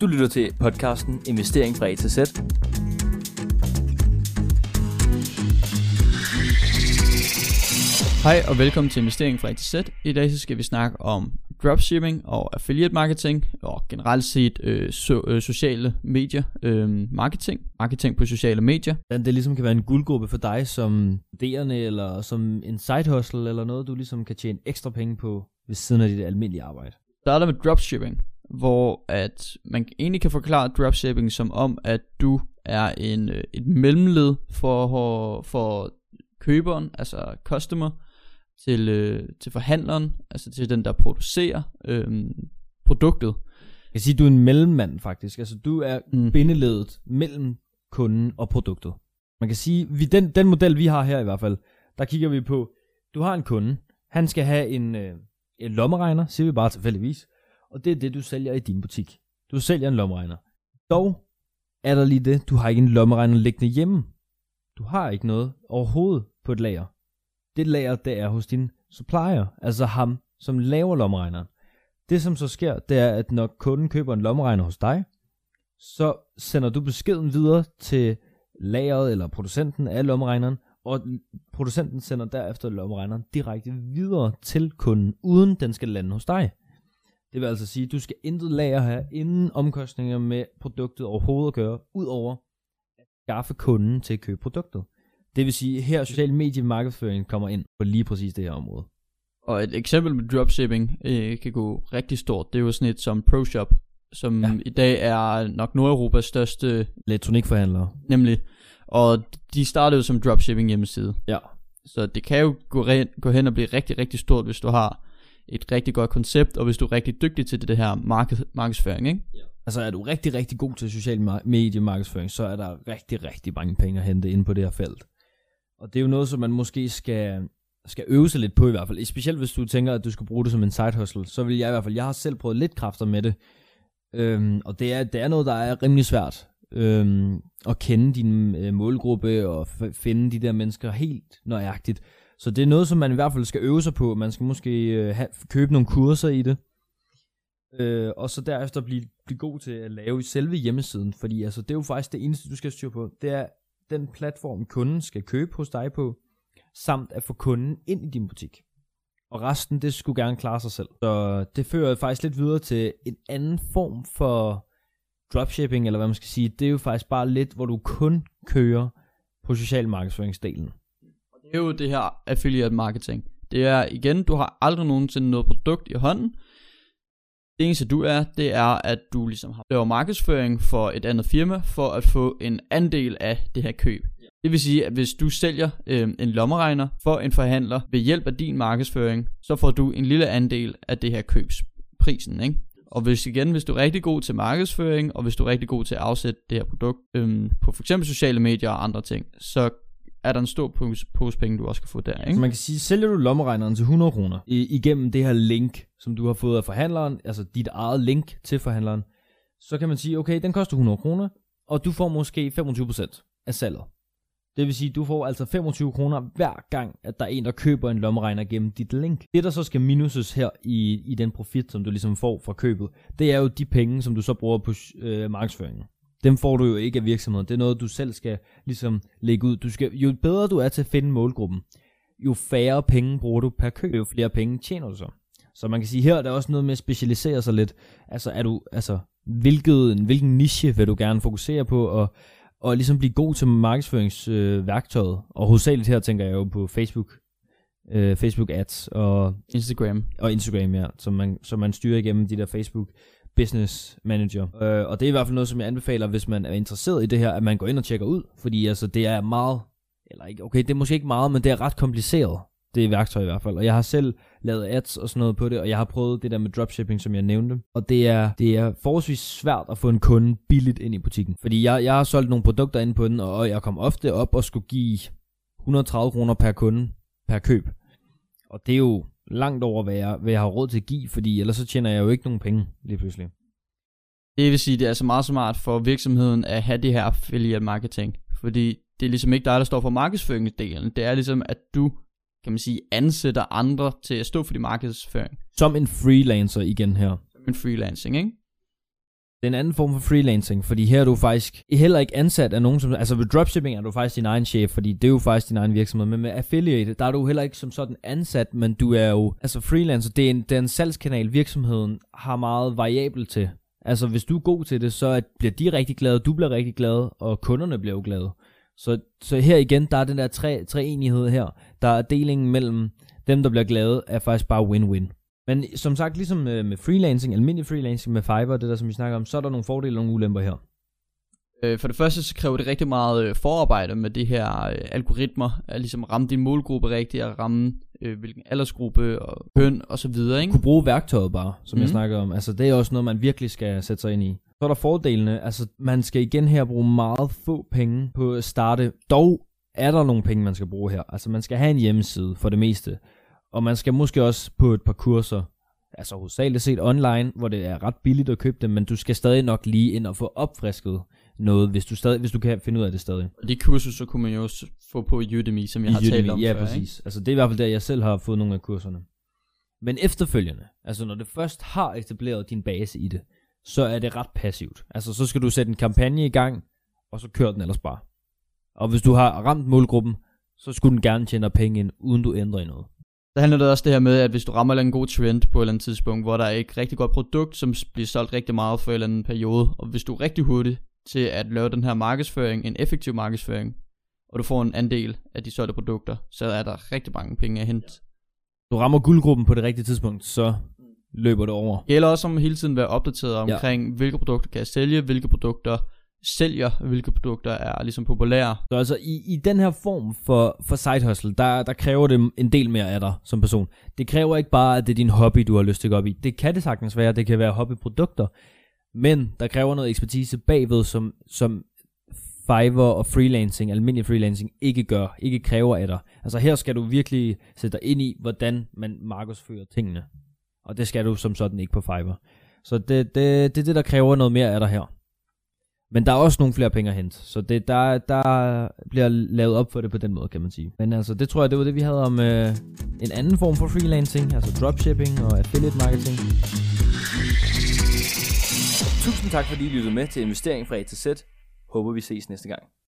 Du lytter til podcasten Investering fra A til Z. Hej og velkommen til Investering fra A til Z. I dag så skal vi snakke om dropshipping og affiliate marketing og generelt set øh, so, øh, sociale medier øh, marketing. Marketing på sociale medier. Hvordan det ligesom kan være en guldgruppe for dig som studerende eller som en side hustle eller noget, du ligesom kan tjene ekstra penge på ved siden af dit almindelige arbejde. starter med dropshipping, hvor at man egentlig kan forklare dropshipping som om, at du er en, øh, et mellemled for, for køberen, altså customer, til, øh, til forhandleren, altså til den, der producerer øh, produktet. Jeg kan sige, at du er en mellemmand faktisk. Altså du er Mm. bindeledet mellem kunden og produktet. Man kan sige, vi, den, den model vi har her i hvert fald, der kigger vi på, du har en kunde, han skal have en, øh, en lommeregner, siger vi bare tilfældigvis, og det er det, du sælger i din butik. Du sælger en lommeregner. Dog er der lige det, du har ikke en lommeregner liggende hjemme. Du har ikke noget overhovedet på et lager. Det lager, det er hos din supplier, altså ham, som laver lommeregneren. Det som så sker, det er, at når kunden køber en lommeregner hos dig, så sender du beskeden videre til lageret eller producenten af lommeregneren, og producenten sender derefter lommeregneren direkte videre til kunden, uden den skal lande hos dig. Det vil altså sige, at du skal intet lager have, inden omkostninger med produktet overhovedet at gøre, udover at skaffe kunden til at købe produktet. Det vil sige, her social medie markedsføring kommer ind på lige præcis det her område. Og et eksempel med dropshipping øh, kan gå rigtig stort. Det er jo sådan et som ProShop, som ja. I dag er nok Nordeuropas største, Elektronikforhandlere. nemlig. Og de startede jo som dropshipping hjemmeside. Ja. Så det kan jo gå, re- gå hen og blive rigtig, rigtig stort, hvis du har et rigtig godt koncept, og hvis du er rigtig dygtig til det, det her marked, markedsføring, ikke? Altså er du rigtig, rigtig god til social mediemarkedsføring, så er der rigtig, rigtig mange penge at hente inde på det her felt. Og det er jo noget, som man måske skal, skal øve sig lidt på i hvert fald. Specielt hvis du tænker, at du skal bruge det som en side hustle, så vil jeg i hvert fald, jeg har selv prøvet lidt kræfter med det. Øhm, og det er, det er noget, der er rimelig svært. Øhm, at kende din øh, målgruppe og f- finde de der mennesker helt nøjagtigt. Så det er noget, som man i hvert fald skal øve sig på. Man skal måske øh, have, købe nogle kurser i det. Øh, og så derefter blive, blive god til at lave selve hjemmesiden. Fordi altså, det er jo faktisk det eneste, du skal styre på. Det er den platform, kunden skal købe hos dig på, samt at få kunden ind i din butik. Og resten, det skulle gerne klare sig selv. Så det fører faktisk lidt videre til en anden form for dropshipping, eller hvad man skal sige. Det er jo faktisk bare lidt, hvor du kun kører på social markedsføringsdelen. Det er jo det her affiliate marketing. Det er igen, du har aldrig nogensinde noget produkt i hånden. Det eneste du er, det er, at du ligesom har laver markedsføring for et andet firma, for at få en andel af det her køb. Det vil sige, at hvis du sælger øh, en lommeregner for en forhandler ved hjælp af din markedsføring, så får du en lille andel af det her købsprisen, ikke? Og hvis igen, hvis du er rigtig god til markedsføring, og hvis du er rigtig god til at afsætte det her produkt øhm, på for eksempel sociale medier og andre ting, så er der en stor pose, pose penge, du også kan få der, Så ikke? man kan sige, sælger du lommeregneren til 100 kroner igennem det her link, som du har fået af forhandleren, altså dit eget link til forhandleren, så kan man sige, okay, den koster 100 kroner, og du får måske 25% af salget. Det vil sige, du får altså 25 kroner hver gang, at der er en, der køber en lommeregner gennem dit link. Det, der så skal minuses her i, i den profit, som du ligesom får fra købet, det er jo de penge, som du så bruger på øh, markedsføringen. Dem får du jo ikke af virksomheden. Det er noget, du selv skal ligesom lægge ud. Du skal, jo bedre du er til at finde målgruppen, jo færre penge bruger du per køb, jo flere penge tjener du så. Så man kan sige, her er der også noget med at specialisere sig lidt. Altså, er du, altså hvilket, hvilken niche vil du gerne fokusere på, og, og ligesom blive god til markedsføringsværktøjet. Øh, og hovedsageligt her tænker jeg jo på Facebook, øh, Facebook ads og, Instagram. og Instagram, ja, som man, som man styrer igennem de der Facebook Business Manager. Øh, og det er i hvert fald noget, som jeg anbefaler, hvis man er interesseret i det her, at man går ind og tjekker ud, fordi altså det er meget, eller ikke, okay, det er måske ikke meget, men det er ret kompliceret. Det er værktøj i hvert fald. Og jeg har selv lavet ads og sådan noget på det, og jeg har prøvet det der med dropshipping, som jeg nævnte. Og det er, det er forholdsvis svært at få en kunde billigt ind i butikken. Fordi jeg, jeg har solgt nogle produkter ind på den, og jeg kom ofte op og skulle give 130 kroner per kunde per køb. Og det er jo langt over, hvad jeg, hvad jeg har råd til at give, fordi ellers så tjener jeg jo ikke nogen penge lige pludselig. Det vil sige, det er altså meget smart for virksomheden at have det her affiliate marketing. Fordi det er ligesom ikke dig, der står for markedsføringsdelen. Det er ligesom, at du, kan man sige, ansætter andre til at stå for din markedsføring. Som en freelancer igen her. Som en freelancing, ikke? Det er en anden form for freelancing, fordi her er du faktisk heller ikke ansat af nogen som... Altså ved dropshipping er du faktisk din egen chef, fordi det er jo faktisk din egen virksomhed. Men med affiliate, der er du heller ikke som sådan ansat, men du er jo... Altså freelancer, det er en, det er en salgskanal, virksomheden har meget variabel til. Altså hvis du er god til det, så bliver de rigtig glade, du bliver rigtig glad, og kunderne bliver jo glade. Så, så her igen, der er den der tre, tre enighed her. Der er delingen mellem dem, der bliver glade, er faktisk bare win-win. Men som sagt, ligesom med, med freelancing, almindelig freelancing med Fiverr, det der som vi snakker om, så er der nogle fordele og nogle ulemper her. Øh, for det første så kræver det rigtig meget øh, forarbejde med de her øh, algoritmer, at ligesom ramme din målgruppe rigtigt, at ramme øh, hvilken aldersgruppe og køn og så videre. Ikke? Kunne bruge værktøjet bare, som mm. jeg mhm. snakker om. Altså det er også noget, man virkelig skal sætte sig ind i. Så er der fordelene, altså man skal igen her bruge meget få penge på at starte. Dog er der nogle penge, man skal bruge her. Altså man skal have en hjemmeside for det meste. Og man skal måske også på et par kurser, altså hovedsageligt set online, hvor det er ret billigt at købe dem, men du skal stadig nok lige ind og få opfrisket noget, hvis du, stadig, hvis du kan finde ud af det stadig. Og de kurser, så kunne man jo også få på Udemy, som jeg I har Udemy, talt om ja, før, præcis. Ikke? Altså det er i hvert fald der, jeg selv har fået nogle af kurserne. Men efterfølgende, altså når det først har etableret din base i det, så er det ret passivt. Altså så skal du sætte en kampagne i gang, og så kører den ellers bare. Og hvis du har ramt målgruppen, så skulle den gerne tjene penge ind, uden du ændrer i noget. Der handler det også det her med, at hvis du rammer en god trend på et eller andet tidspunkt, hvor der er et rigtig godt produkt, som bliver solgt rigtig meget for en eller anden periode, og hvis du er rigtig hurtig til at lave den her markedsføring, en effektiv markedsføring, og du får en andel af de solgte produkter, så er der rigtig mange penge at hente. Du rammer guldgruppen på det rigtige tidspunkt, så løber det over. Gælder også om hele tiden være opdateret omkring, ja. hvilke produkter kan jeg sælge, hvilke produkter sælger, hvilke produkter er ligesom populære. Så altså i, i den her form for, for side hustle, der, der kræver det en del mere af dig som person. Det kræver ikke bare, at det er din hobby, du har lyst til at gå op i. Det kan det sagtens være, det kan være hobbyprodukter, men der kræver noget ekspertise bagved, som, som Fiverr og freelancing, almindelig freelancing, ikke gør, ikke kræver af dig. Altså her skal du virkelig sætte dig ind i, hvordan man markedsfører tingene. Og det skal du som sådan ikke på Fiverr. Så det, det, det er det, der kræver noget mere af dig her. Men der er også nogle flere penge at hente, så det, der, der bliver lavet op for det på den måde, kan man sige. Men altså, det tror jeg, det var det, vi havde om øh, en anden form for freelancing, altså dropshipping og affiliate marketing. Tusind tak, fordi I lyttede med til Investering fra A til Z. Håber, vi ses næste gang.